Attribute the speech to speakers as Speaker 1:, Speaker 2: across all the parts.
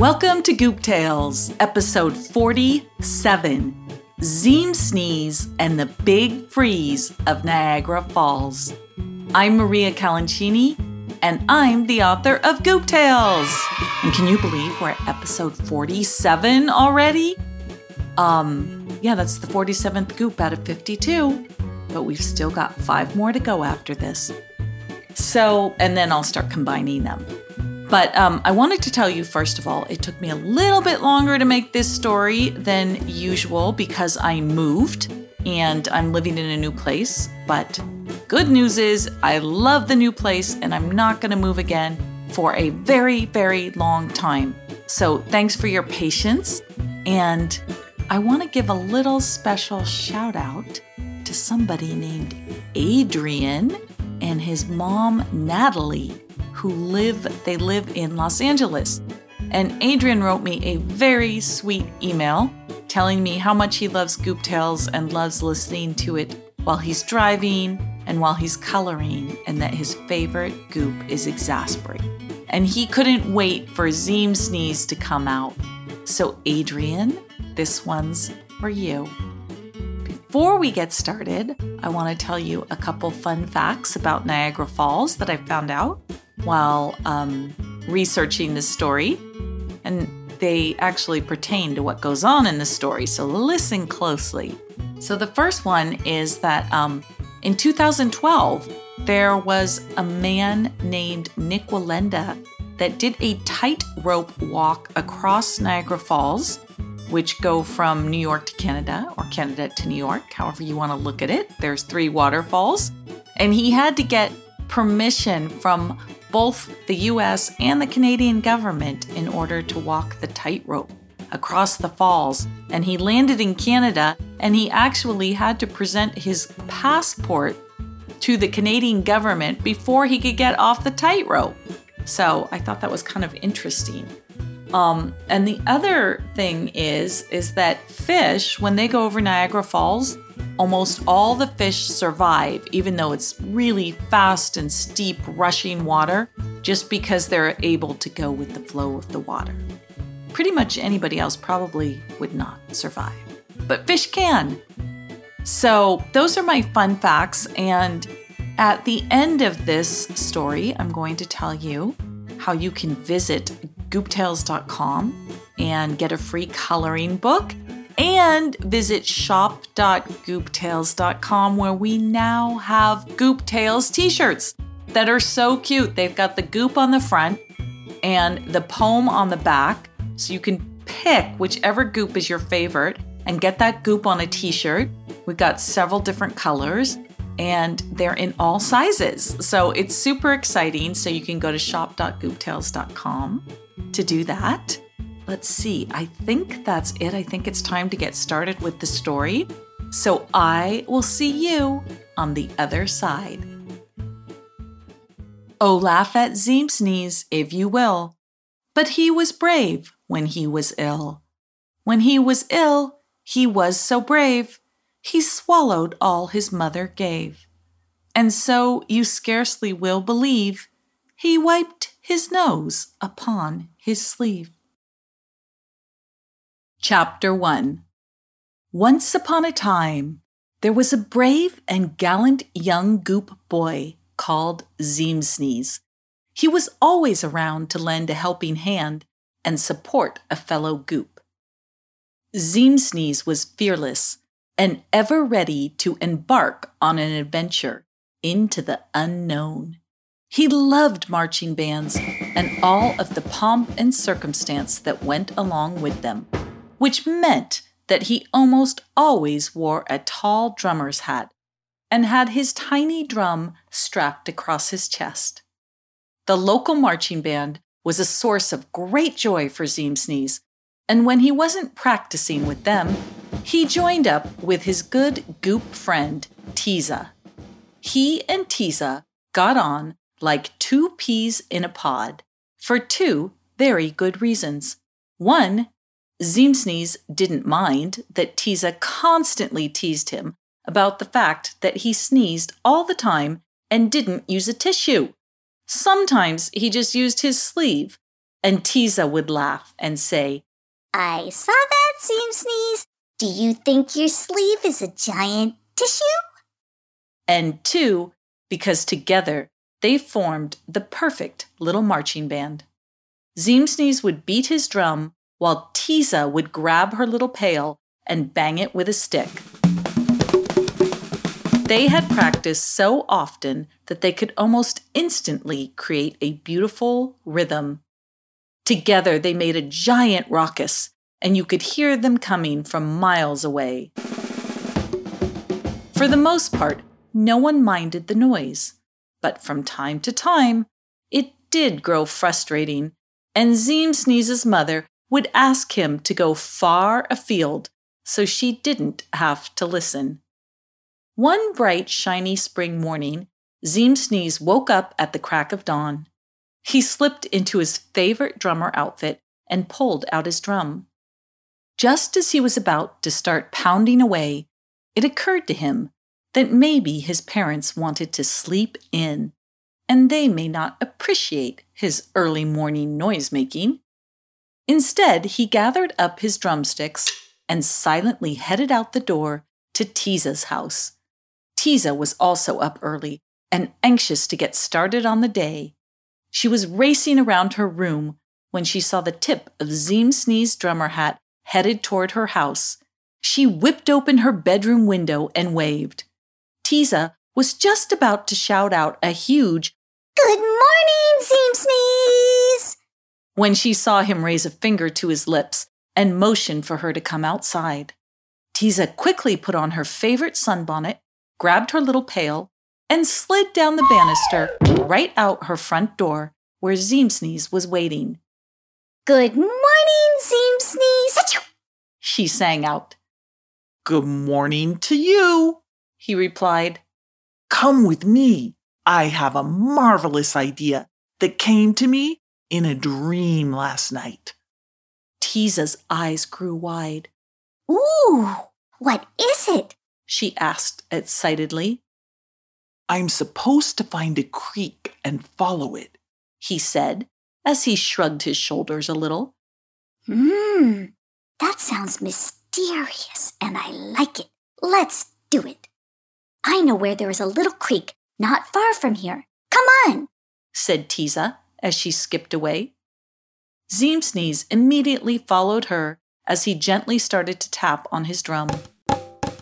Speaker 1: Welcome to Goop Tales, episode 47 Zeem Sneeze and the Big Freeze of Niagara Falls. I'm Maria Calancini, and I'm the author of Goop Tales. And can you believe we're at episode 47 already? Um, yeah, that's the 47th Goop out of 52, but we've still got five more to go after this. So, and then I'll start combining them. But um, I wanted to tell you, first of all, it took me a little bit longer to make this story than usual because I moved and I'm living in a new place. But good news is, I love the new place and I'm not going to move again for a very, very long time. So thanks for your patience. And I want to give a little special shout out to somebody named Adrian and his mom, Natalie who live they live in Los Angeles. And Adrian wrote me a very sweet email telling me how much he loves Goop Tales and loves listening to it while he's driving and while he's coloring, and that his favorite goop is Exasperate. And he couldn't wait for Zeem Sneeze to come out. So, Adrian, this one's for you. Before we get started, I want to tell you a couple fun facts about Niagara Falls that I found out while um, researching this story. And they actually pertain to what goes on in the story, so listen closely. So, the first one is that um, in 2012, there was a man named Nick Wallenda that did a tightrope walk across Niagara Falls, which go from New York to Canada or Canada to New York, however you want to look at it. There's three waterfalls. And he had to get permission from both the US and the Canadian government in order to walk the tightrope across the falls. And he landed in Canada and he actually had to present his passport to the Canadian government before he could get off the tightrope. So I thought that was kind of interesting. Um, and the other thing is, is that fish, when they go over Niagara Falls, almost all the fish survive, even though it's really fast and steep, rushing water, just because they're able to go with the flow of the water. Pretty much anybody else probably would not survive, but fish can. So, those are my fun facts. And at the end of this story, I'm going to tell you how you can visit gooptales.com and get a free coloring book and visit shop.gooptales.com where we now have Goop t shirts that are so cute. They've got the goop on the front and the poem on the back. So you can pick whichever goop is your favorite and get that goop on a t shirt. We've got several different colors and they're in all sizes. So it's super exciting. So you can go to shop.gooptales.com to do that. Let's see, I think that's it. I think it's time to get started with the story. So I will see you on the other side. Oh, laugh at Zeem Sneeze if you will. But he was brave when he was ill. When he was ill, he was so brave, he swallowed all his mother gave. And so you scarcely will believe, he wiped his nose upon his sleeve. Chapter 1 Once upon a time, there was a brave and gallant young goop boy called Zeemsneeze. He was always around to lend a helping hand and support a fellow goop. Zeemsneeze was fearless and ever ready to embark on an adventure into the unknown. He loved marching bands and all of the pomp and circumstance that went along with them which meant that he almost always wore a tall drummer's hat and had his tiny drum strapped across his chest. The local marching band was a source of great joy for Zeem Sneeze, and when he wasn't practicing with them, he joined up with his good goop friend, Tiza. He and Tiza got on like two peas in a pod for two very good reasons. One, Zeem Sneeze didn't mind that Tiza constantly teased him about the fact that he sneezed all the time and didn't use a tissue. Sometimes he just used his sleeve, And Tiza would laugh and say,
Speaker 2: I saw that, Sneeze. Do you think your sleeve is a giant tissue?
Speaker 1: And two, because together they formed the perfect little marching band. Zeemsneeze would beat his drum while Tiza would grab her little pail and bang it with a stick. They had practiced so often that they could almost instantly create a beautiful rhythm. Together, they made a giant raucous, and you could hear them coming from miles away. For the most part, no one minded the noise, but from time to time, it did grow frustrating, and Zeem Sneeze's mother would ask him to go far afield so she didn't have to listen. One bright, shiny spring morning, Zeem Sneeze woke up at the crack of dawn. He slipped into his favorite drummer outfit and pulled out his drum. Just as he was about to start pounding away, it occurred to him that maybe his parents wanted to sleep in, and they may not appreciate his early morning noise making. Instead, he gathered up his drumsticks and silently headed out the door to Tiza's house. Tiza was also up early and anxious to get started on the day. She was racing around her room when she saw the tip of Zeem Sneeze's drummer hat headed toward her house. She whipped open her bedroom window and waved. Tiza was just about to shout out a huge,
Speaker 2: Good morning, Zeem Sneeze!
Speaker 1: When she saw him raise a finger to his lips and motion for her to come outside. Tiza quickly put on her favorite sunbonnet, grabbed her little pail, and slid down the banister right out her front door where Zeem Sneeze was waiting.
Speaker 2: Good morning, Zeem Sneeze!
Speaker 1: She sang out.
Speaker 3: Good morning to you,
Speaker 1: He replied,
Speaker 3: Come with me. I have a marvelous idea that came to me in a dream last night.
Speaker 1: Tiza's eyes grew wide.
Speaker 2: Ooh, what is it?
Speaker 1: She asked excitedly.
Speaker 3: I'm supposed to find a creek and follow it.
Speaker 1: He said as he shrugged his shoulders a little.
Speaker 2: Hmm, that sounds mysterious and I like it. Let's do it. I know where there is a little creek not far from here. Come on,
Speaker 1: said Tiza as she skipped away. Zeem Sneeze immediately followed her as he gently started to tap on his drum.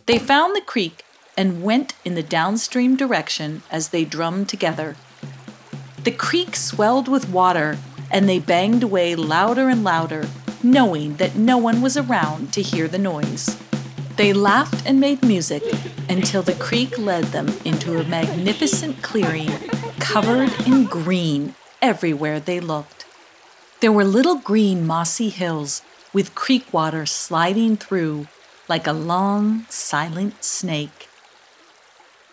Speaker 1: They found the creek and went in the downstream direction as they drummed together. The creek swelled with water and they banged away louder and louder, knowing that no one was around to hear the noise. They laughed and made music until the creek led them into a magnificent clearing covered in green everywhere they looked. There were little green mossy hills with creek water sliding through like a long, silent snake.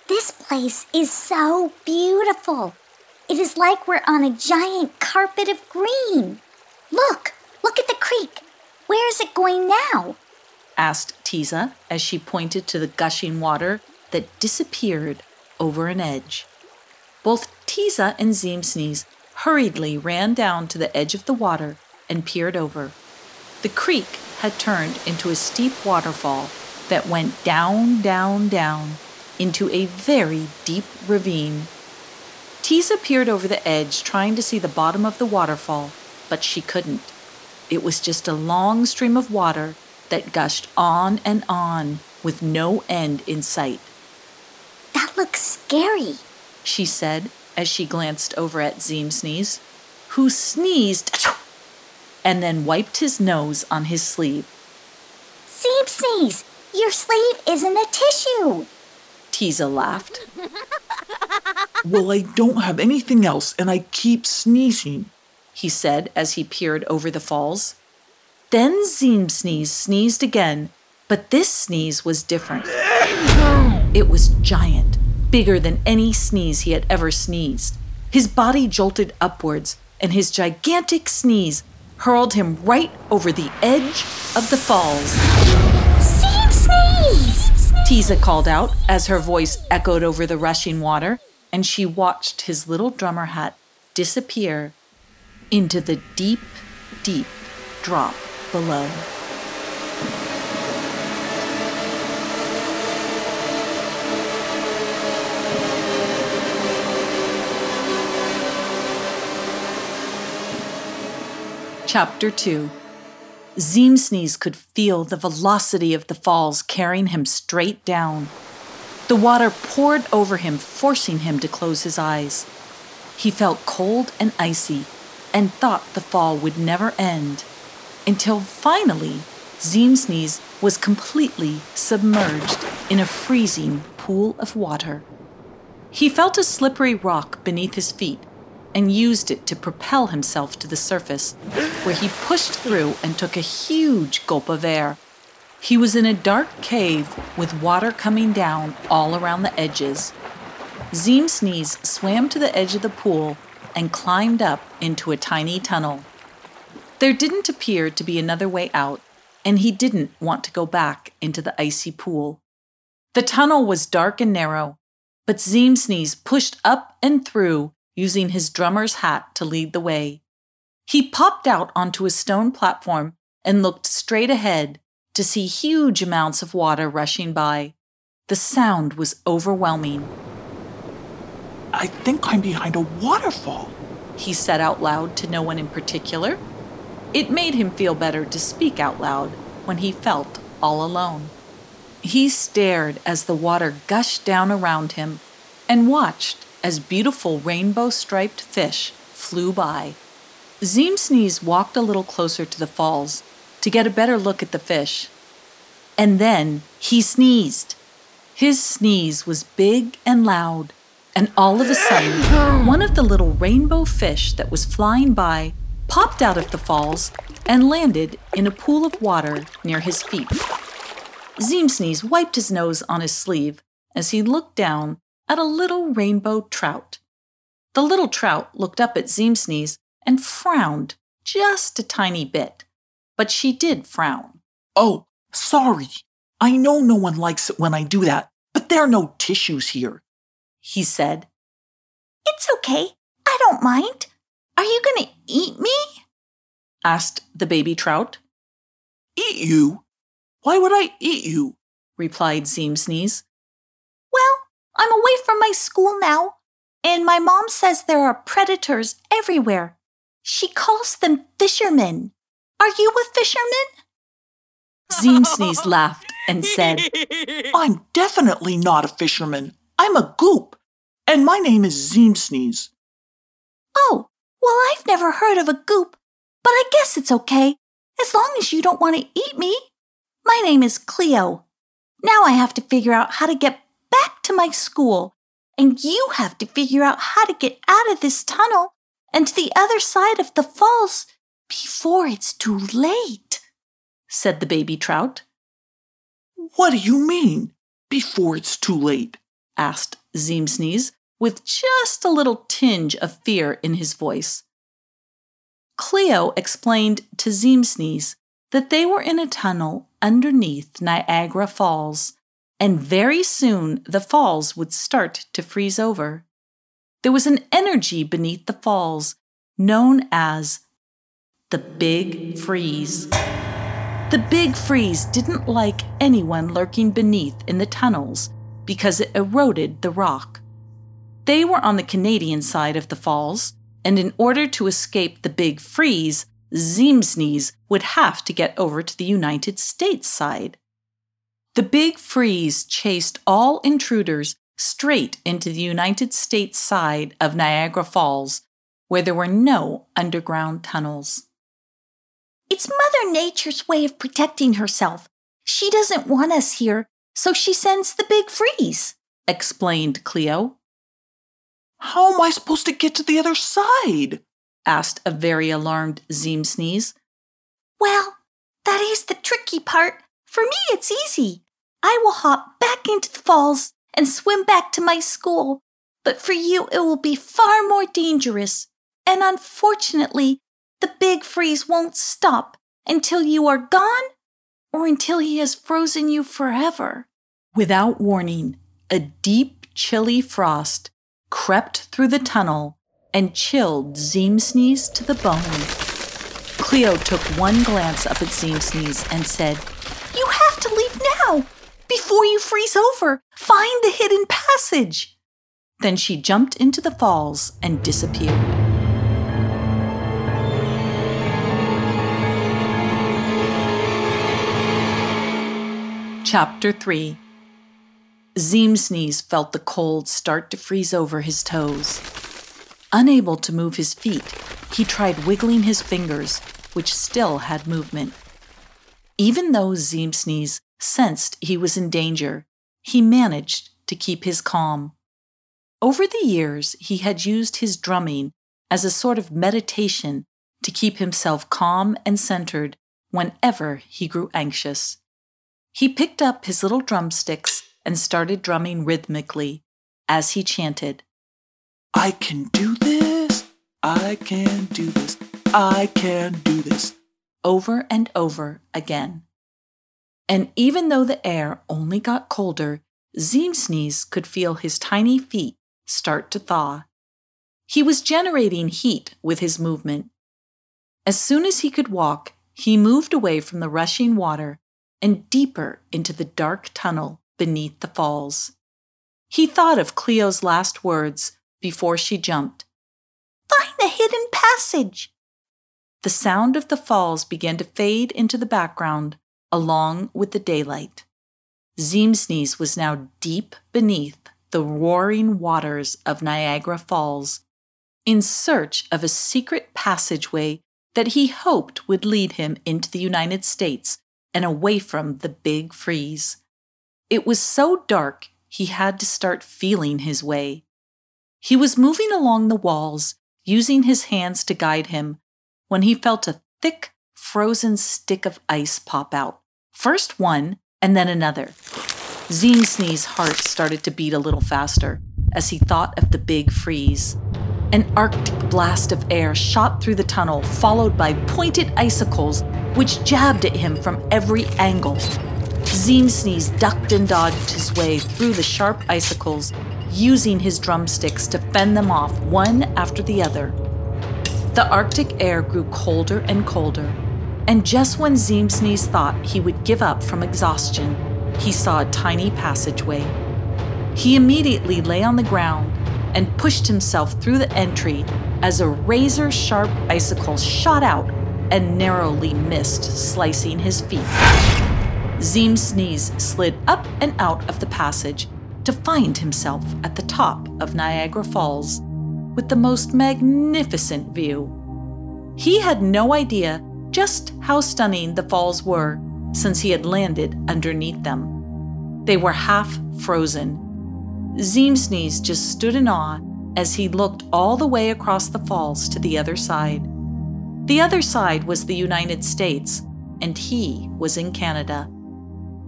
Speaker 2: this place is so beautiful. It is like we're on a giant carpet of green. Look, look at the creek. Where is it going now?
Speaker 1: asked Tiza as she pointed to the gushing water that disappeared over an edge. Both Tiza and Zeem Sneeze hurriedly ran down to the edge of the water and peered over. The creek had turned into a steep waterfall that went down, down, down into a very deep ravine. Tiza peered over the edge trying to see the bottom of the waterfall, but she couldn't. It was just a long stream of water that gushed on and on with no end in sight.
Speaker 2: That looks scary.
Speaker 1: She said as she glanced over at Zeem Sneeze, who sneezed and then wiped his nose on his sleeve.
Speaker 2: Zeem Sneeze, your sleeve isn't a tissue.
Speaker 1: Tiza laughed.
Speaker 3: Well, I don't have anything else and I keep sneezing.
Speaker 1: he said as he peered over the falls. Then Zeem Sneeze sneezed again, but this sneeze was different. It was giant, bigger than any sneeze he had ever sneezed. His body jolted upwards, and his gigantic sneeze hurled him right over the edge of the falls.
Speaker 2: Zeem Sneeze!
Speaker 1: Tiza called out as her voice echoed over the rushing water, and she watched his little drummer hat disappear into the deep, deep drop below. Chapter 2 Zeemsneeze could feel the velocity of the falls carrying him straight down. The water poured over him, forcing him to close his eyes. He felt cold and icy and thought the fall would never end until finally Zeemsneeze was completely submerged in a freezing pool of water. He felt a slippery rock beneath his feet and used it to propel himself to the surface, where he pushed through and took a huge gulp of air. He was in a dark cave with water coming down all around the edges. Zeemsneeze swam to the edge of the pool and climbed up into a tiny tunnel. There didn't appear to be another way out, and he didn't want to go back into the icy pool. The tunnel was dark and narrow, but Zeemsneeze pushed up and through using his drummer's hat to lead the way. He popped out onto a stone platform and looked straight ahead to see huge amounts of water rushing by. The sound was overwhelming.
Speaker 3: I think I'm behind a waterfall,
Speaker 1: he said out loud to no one in particular. It made him feel better to speak out loud when he felt all alone. He stared as the water gushed down around him and watched as beautiful rainbow striped fish flew by. Zeemsneeze walked a little closer to the falls to get a better look at the fish. And then he sneezed. His sneeze was big and loud, and all of a sudden, one of the little rainbow fish that was flying by popped out of the falls and landed in a pool of water near his feet. Zeemsneeze wiped his nose on his sleeve as he looked down at a little rainbow trout. The little trout looked up at Zeemsneeze and frowned just a tiny bit, but she did frown.
Speaker 3: Oh, sorry. I know no one likes it when I do that, but there are no tissues here,
Speaker 1: he said.
Speaker 2: It's okay. I don't mind. Are you going to eat me?
Speaker 1: asked the baby trout.
Speaker 3: Eat you? Why would I eat you?
Speaker 1: replied Zeemsneeze.
Speaker 2: Well, I'm away from my school now, and my mom says there are predators everywhere. She calls them fishermen. Are you a fisherman?
Speaker 1: Zeemsneeze laughed and said,
Speaker 3: I'm definitely not a fisherman. I'm a goop, and my name is Zeemsneeze.
Speaker 2: Oh, well, I've never heard of a goop, but I guess it's okay, as long as you don't want to eat me. My name is Cleo. Now I have to figure out how to get to my school, and you have to figure out how to get out of this tunnel and to the other side of the falls before it's too late, said the baby trout.
Speaker 3: What do you mean, before it's too late?
Speaker 1: asked Zeemsneeze, with just a little tinge of fear in his voice. Cleo explained to Zeemsneeze that they were in a tunnel underneath Niagara Falls and very soon the falls would start to freeze over. There was an energy beneath the falls known as the Big Freeze. The Big Freeze didn't like anyone lurking beneath in the tunnels because it eroded the rock. They were on the Canadian side of the falls, and in order to escape the Big Freeze, Zeemsneeze would have to get over to the United States side. The big freeze chased all intruders straight into the United States side of Niagara Falls, where there were no underground tunnels.
Speaker 2: It's Mother Nature's way of protecting herself. She doesn't want us here, so she sends the big freeze, explained Cleo.
Speaker 3: How am I supposed to get to the other side?
Speaker 1: asked a very alarmed Zeemsneeze.
Speaker 2: Well, that is the tricky part. For me, it's easy. I will hop back into the falls and swim back to my school. But for you, it will be far more dangerous. And unfortunately, the big freeze won't stop until you are gone or until he has frozen you forever.
Speaker 1: Without warning, a deep, chilly frost crept through the tunnel and chilled Zeemsneeze to the bone. Cleo took one glance up at Zeemsneeze and said,
Speaker 4: You have to leave now! Before you freeze over, find the hidden passage!
Speaker 1: Then she jumped into the falls and disappeared. Chapter 3 Zeemsneeze felt the cold start to freeze over his toes. Unable to move his feet, he tried wiggling his fingers, which still had movement. Even though Zeemsneeze sensed he was in danger, he managed to keep his calm. Over the years, he had used his drumming as a sort of meditation to keep himself calm and centered whenever he grew anxious. He picked up his little drumsticks and started drumming rhythmically as he chanted,
Speaker 3: I can do this, I can do this, I can do this,
Speaker 1: over and over again. And even though the air only got colder, Zeemsneeze could feel his tiny feet start to thaw. He was generating heat with his movement. As soon as he could walk, he moved away from the rushing water and deeper into the dark tunnel beneath the falls. He thought of Cleo's last words before she jumped
Speaker 4: Find the hidden passage!
Speaker 1: The sound of the falls began to fade into the background along with the daylight. Zeemsneeze was now deep beneath the roaring waters of Niagara Falls in search of a secret passageway that he hoped would lead him into the United States and away from the big freeze. It was so dark he had to start feeling his way. He was moving along the walls, using his hands to guide him, when he felt a thick, frozen stick of ice pop out. First one, and then another. Zeemsneeze's heart started to beat a little faster as he thought of the big freeze. An arctic blast of air shot through the tunnel, followed by pointed icicles which jabbed at him from every angle. Zeemsneeze ducked and dodged his way through the sharp icicles, using his drumsticks to fend them off one after the other. The Arctic air grew colder and colder, and just when Zeemsneeze thought he would give up from exhaustion, he saw a tiny passageway. He immediately lay on the ground and pushed himself through the entry as a razor sharp icicle shot out and narrowly missed slicing his feet. Zeemsneeze slid up and out of the passage to find himself at the top of Niagara Falls with the most magnificent view. He had no idea just how stunning the falls were since he had landed underneath them. They were half frozen. Zeemsneeze just stood in awe as he looked all the way across the falls to the other side. The other side was the United States, and he was in Canada.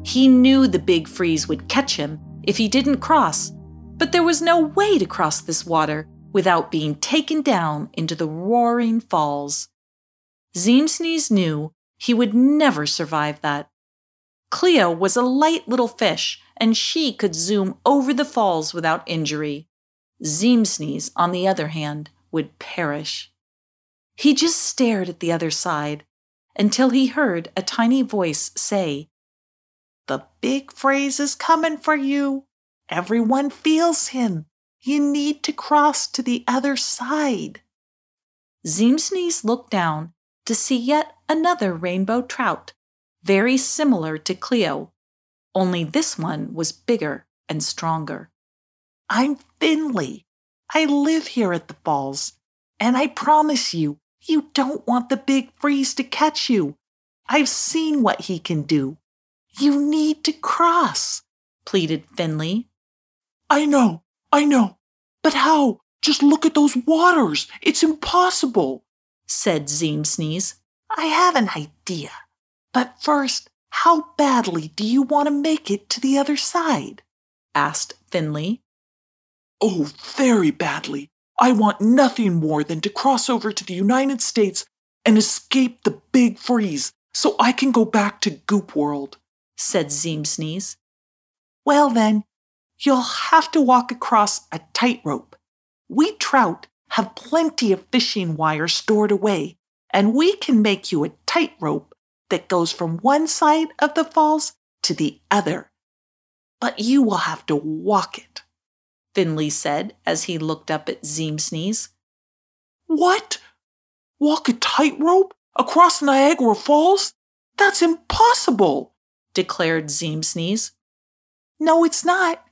Speaker 1: He knew the big freeze would catch him if he didn't cross, but there was no way to cross this water without being taken down into the roaring falls. Zeemsneeze knew he would never survive that. Cleo was a light little fish, and she could zoom over the falls without injury. Zeemsneeze, on the other hand, would perish. He just stared at the other side until he heard a tiny voice say,
Speaker 3: The big freeze is coming for you. Everyone feels him. You need to cross to the other side.
Speaker 1: Zeemsneeze looked down to see yet another rainbow trout, very similar to Cleo, only this one was bigger and stronger.
Speaker 3: I'm Finley. I live here at the falls, and I promise you, you don't want the big freeze to catch you. I've seen what he can do. You need to cross, pleaded Finley. I know, I know. But how? Just look at those waters. It's impossible, said Zeemsneeze. I have an idea. But first, how badly do you want to make it to the other side? asked Finley. Oh, very badly. I want nothing more than to cross over to the United States and escape the big freeze so I can go back to Goop World, said Zeemsneeze. Well, then, you'll have to walk across a tightrope. We trout have plenty of fishing wire stored away, and we can make you a tightrope that goes from one side of the falls to the other. But you will have to walk it,
Speaker 1: Finley said as he looked up at Zeemsneeze.
Speaker 3: What? Walk a tightrope across Niagara Falls? That's impossible, declared Zeemsneeze. No, it's not.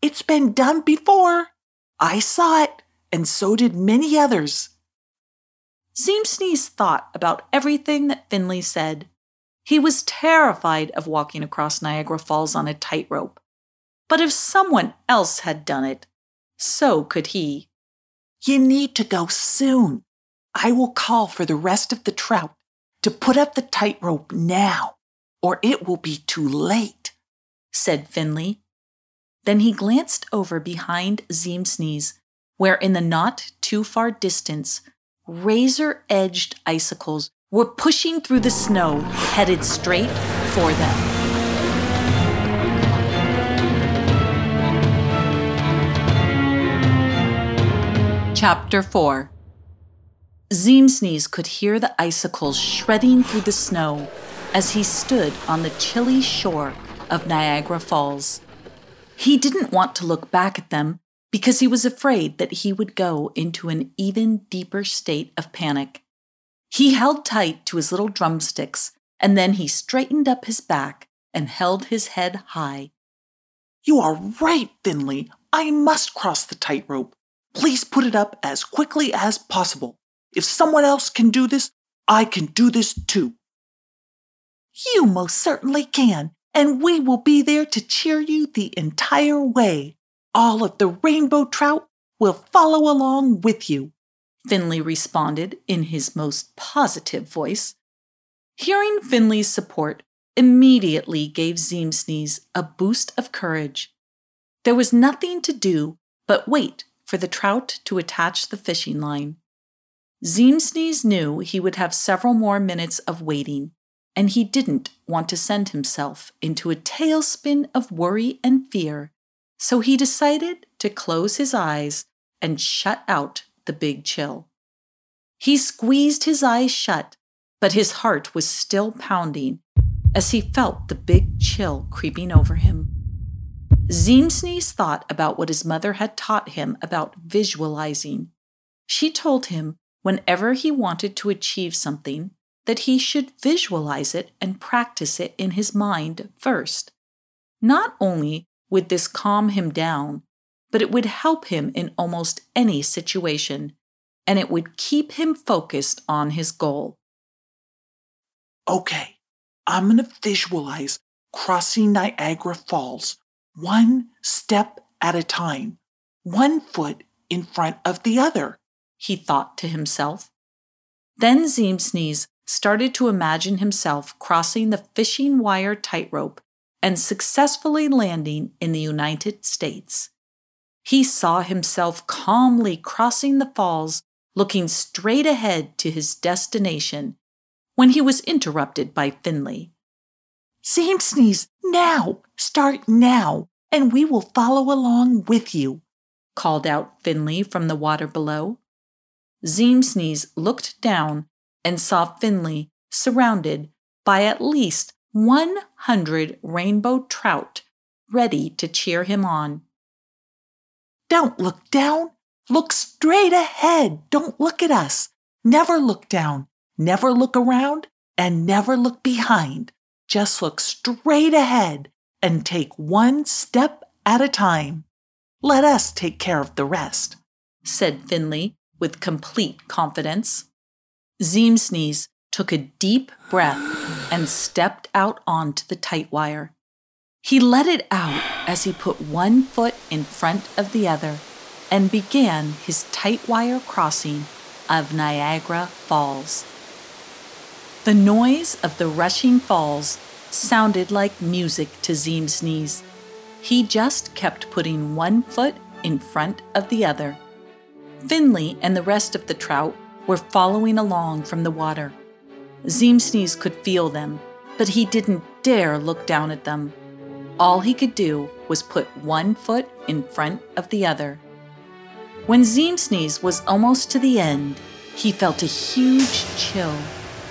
Speaker 3: It's been done before. I saw it, and so did many others.
Speaker 1: Zeemsneeze thought about everything that Finley said. He was terrified of walking across Niagara Falls on a tightrope. But if someone else had done it, so could he.
Speaker 3: You need to go soon. I will call for the rest of the trout to put up the tightrope now, or it will be too late, said Finley.
Speaker 1: Then he glanced over behind Zeemsneeze, where in the not too far distance, razor edged icicles were pushing through the snow, headed straight for them. Chapter 4 Zeemsneeze could hear the icicles shredding through the snow as he stood on the chilly shore of Niagara Falls. He didn't want to look back at them because he was afraid that he would go into an even deeper state of panic. He held tight to his little drumsticks and then he straightened up his back and held his head high.
Speaker 3: You are right, Finley. I must cross the tightrope. Please put it up as quickly as possible. If someone else can do this, I can do this too. You most certainly can, and we will be there to cheer you the entire way. All of the rainbow trout will follow along with you. Finley responded in his most positive voice. Hearing Finley's support immediately gave Zeemsneeze a boost of courage. There was nothing to do but wait for the trout to attach the fishing line. Zeemsneeze knew he would have several more minutes of waiting, and he didn't want to send himself into a tailspin of worry and fear, so he decided to close his eyes and shut out the big chill. He squeezed his eyes shut, but his heart was still pounding as he felt the big chill creeping over him. Zeemsneeze thought about what his mother had taught him about visualizing. She told him whenever he wanted to achieve something, that he should visualize it and practice it in his mind first. Not only would this calm him down, but it would help him in almost any situation, and it would keep him focused on his goal. Okay, I'm going to visualize crossing Niagara Falls one step at a time, one foot in front of the other he thought to himself. Then Zeemsneeze started to imagine himself crossing the fishing wire tightrope and successfully landing in the United States. He saw himself calmly crossing the falls, looking straight ahead to his destination, when he was interrupted by Finley. Zeemsneeze, now! Start now, and we will follow along with you, called out Finley from the water below. Zeemsneeze looked down and saw Finley surrounded by at least 100 rainbow trout ready to cheer him on. Don't look down. Look straight ahead. Don't look at us. Never look down. Never look around and never look behind. Just look straight ahead and take one step at a time. Let us take care of the rest, said Finley with complete confidence. Zeemsneeze took a deep breath and stepped out onto the tight wire. He let it out as he put one foot in front of the other and began his tight wire crossing of Niagara Falls. The noise of the rushing falls sounded like music to Zeemsneeze. He just kept putting one foot in front of the other. Finley and the rest of the trout were following along from the water. Zeemsneeze could feel them, but he didn't dare look down at them. All he could do was put one foot in front of the other.
Speaker 1: When Zeemsneeze was almost to the end, he felt a huge chill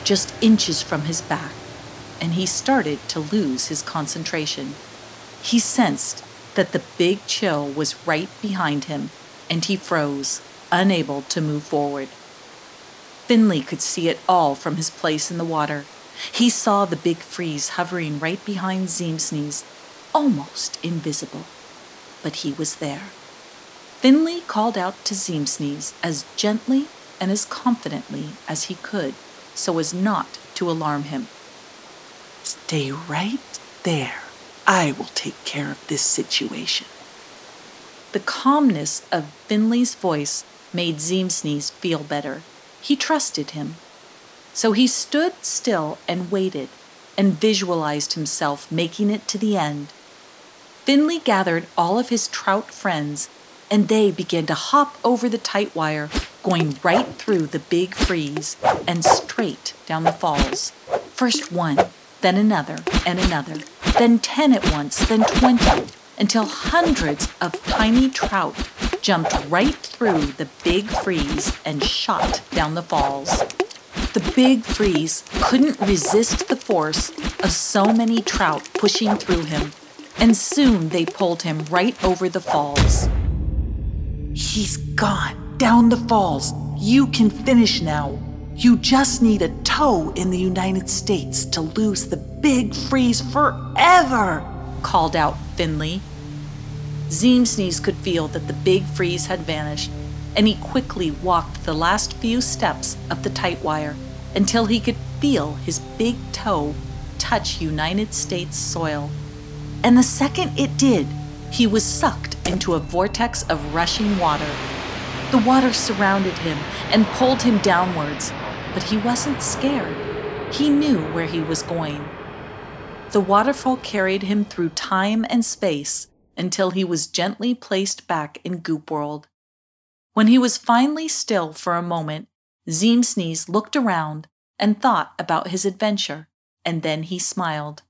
Speaker 1: just inches from his back, and he started to lose his concentration. He sensed that the big chill was right behind him, and he froze, unable to move forward. Finley could see it all from his place in the water. He saw the big freeze hovering right behind Zeemsneeze, almost invisible. But he was there. Finley called out to Zeemsneeze as gently and as confidently as he could so as not to alarm him.
Speaker 3: Stay right there. I will take care of this situation.
Speaker 1: The calmness of Finley's voice made Zeemsneeze feel better. He trusted him. So he stood still and waited and visualized himself making it to the end. Finley gathered all of his trout friends and they began to hop over the tight wire, going right through the big freeze and straight down the falls. First one, then another, and another, then 10 at once, then 20, until hundreds of tiny trout jumped right through the big freeze and shot down the falls. The big freeze couldn't resist the force of so many trout pushing through him, and soon they pulled him right over the falls.
Speaker 3: He's gone down the falls. You can finish now. You just need a toe in the United States to lose the big freeze forever,
Speaker 1: called out Finley. Zeemsneeze could feel that the big freeze had vanished, and he quickly walked the last few steps of the tight wire until he could feel his big toe touch United States soil. And the second it did, he was sucked into a vortex of rushing water. The water surrounded him and pulled him downwards, but he wasn't scared. He knew where he was going. The waterfall carried him through time and space until he was gently placed back in Goop World. When he was finally still for a moment, Zeemsneeze looked around and thought about his adventure, and then he smiled.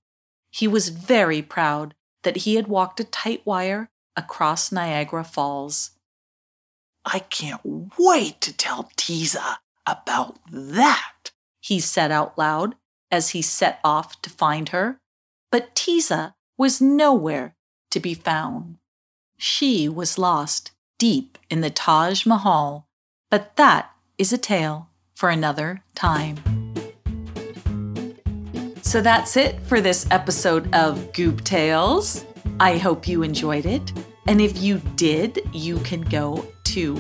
Speaker 1: He was very proud that he had walked a tight wire across Niagara Falls.
Speaker 3: I can't wait to tell Teeza about that,
Speaker 1: he said out loud as he set off to find her. But Teeza was nowhere to be found. She was lost deep in the Taj Mahal, but that is a tale for another time. So that's it for this episode of Goop Tales. I hope you enjoyed it. And if you did, you can go to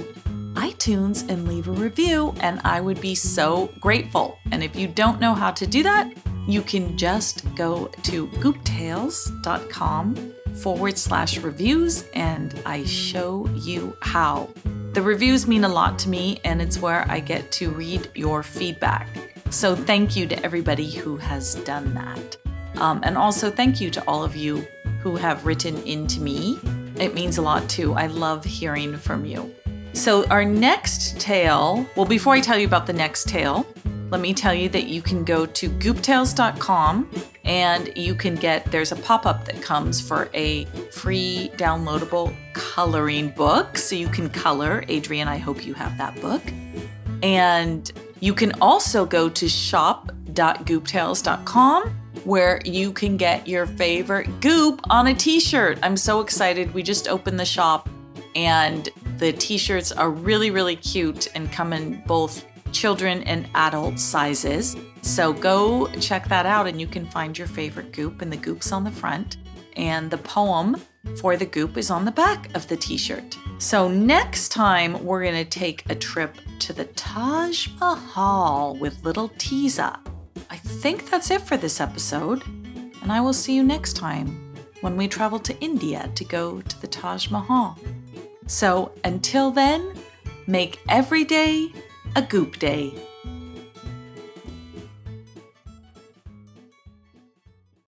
Speaker 1: iTunes and leave a review, and I would be so grateful. And if you don't know how to do that, you can just go to gooptales.com forward slash reviews, and I show you how. The reviews mean a lot to me, and it's where I get to read your feedback. So thank you to everybody who has done that. Um, and also thank you to all of you who have written into me it means a lot too. I love hearing from you. So, our next tale, well, before I tell you about the next tale, let me tell you that you can go to gooptales.com and you can get there's a pop-up that comes for a free downloadable coloring book so you can color adrian i hope you have that book and you can also go to shop.gooptales.com where you can get your favorite goop on a t shirt. I'm so excited. We just opened the shop and the t shirts are really, really cute and come in both children and adult sizes. So go check that out and you can find your favorite goop, and the goop's on the front. And the poem for the goop is on the back of the t shirt. So, next time, we're going to take a trip to the Taj Mahal with little Teeza. I think that's it for this episode, and I will see you next time when we travel to India to go to the Taj Mahal. So until then, make every day a goop day.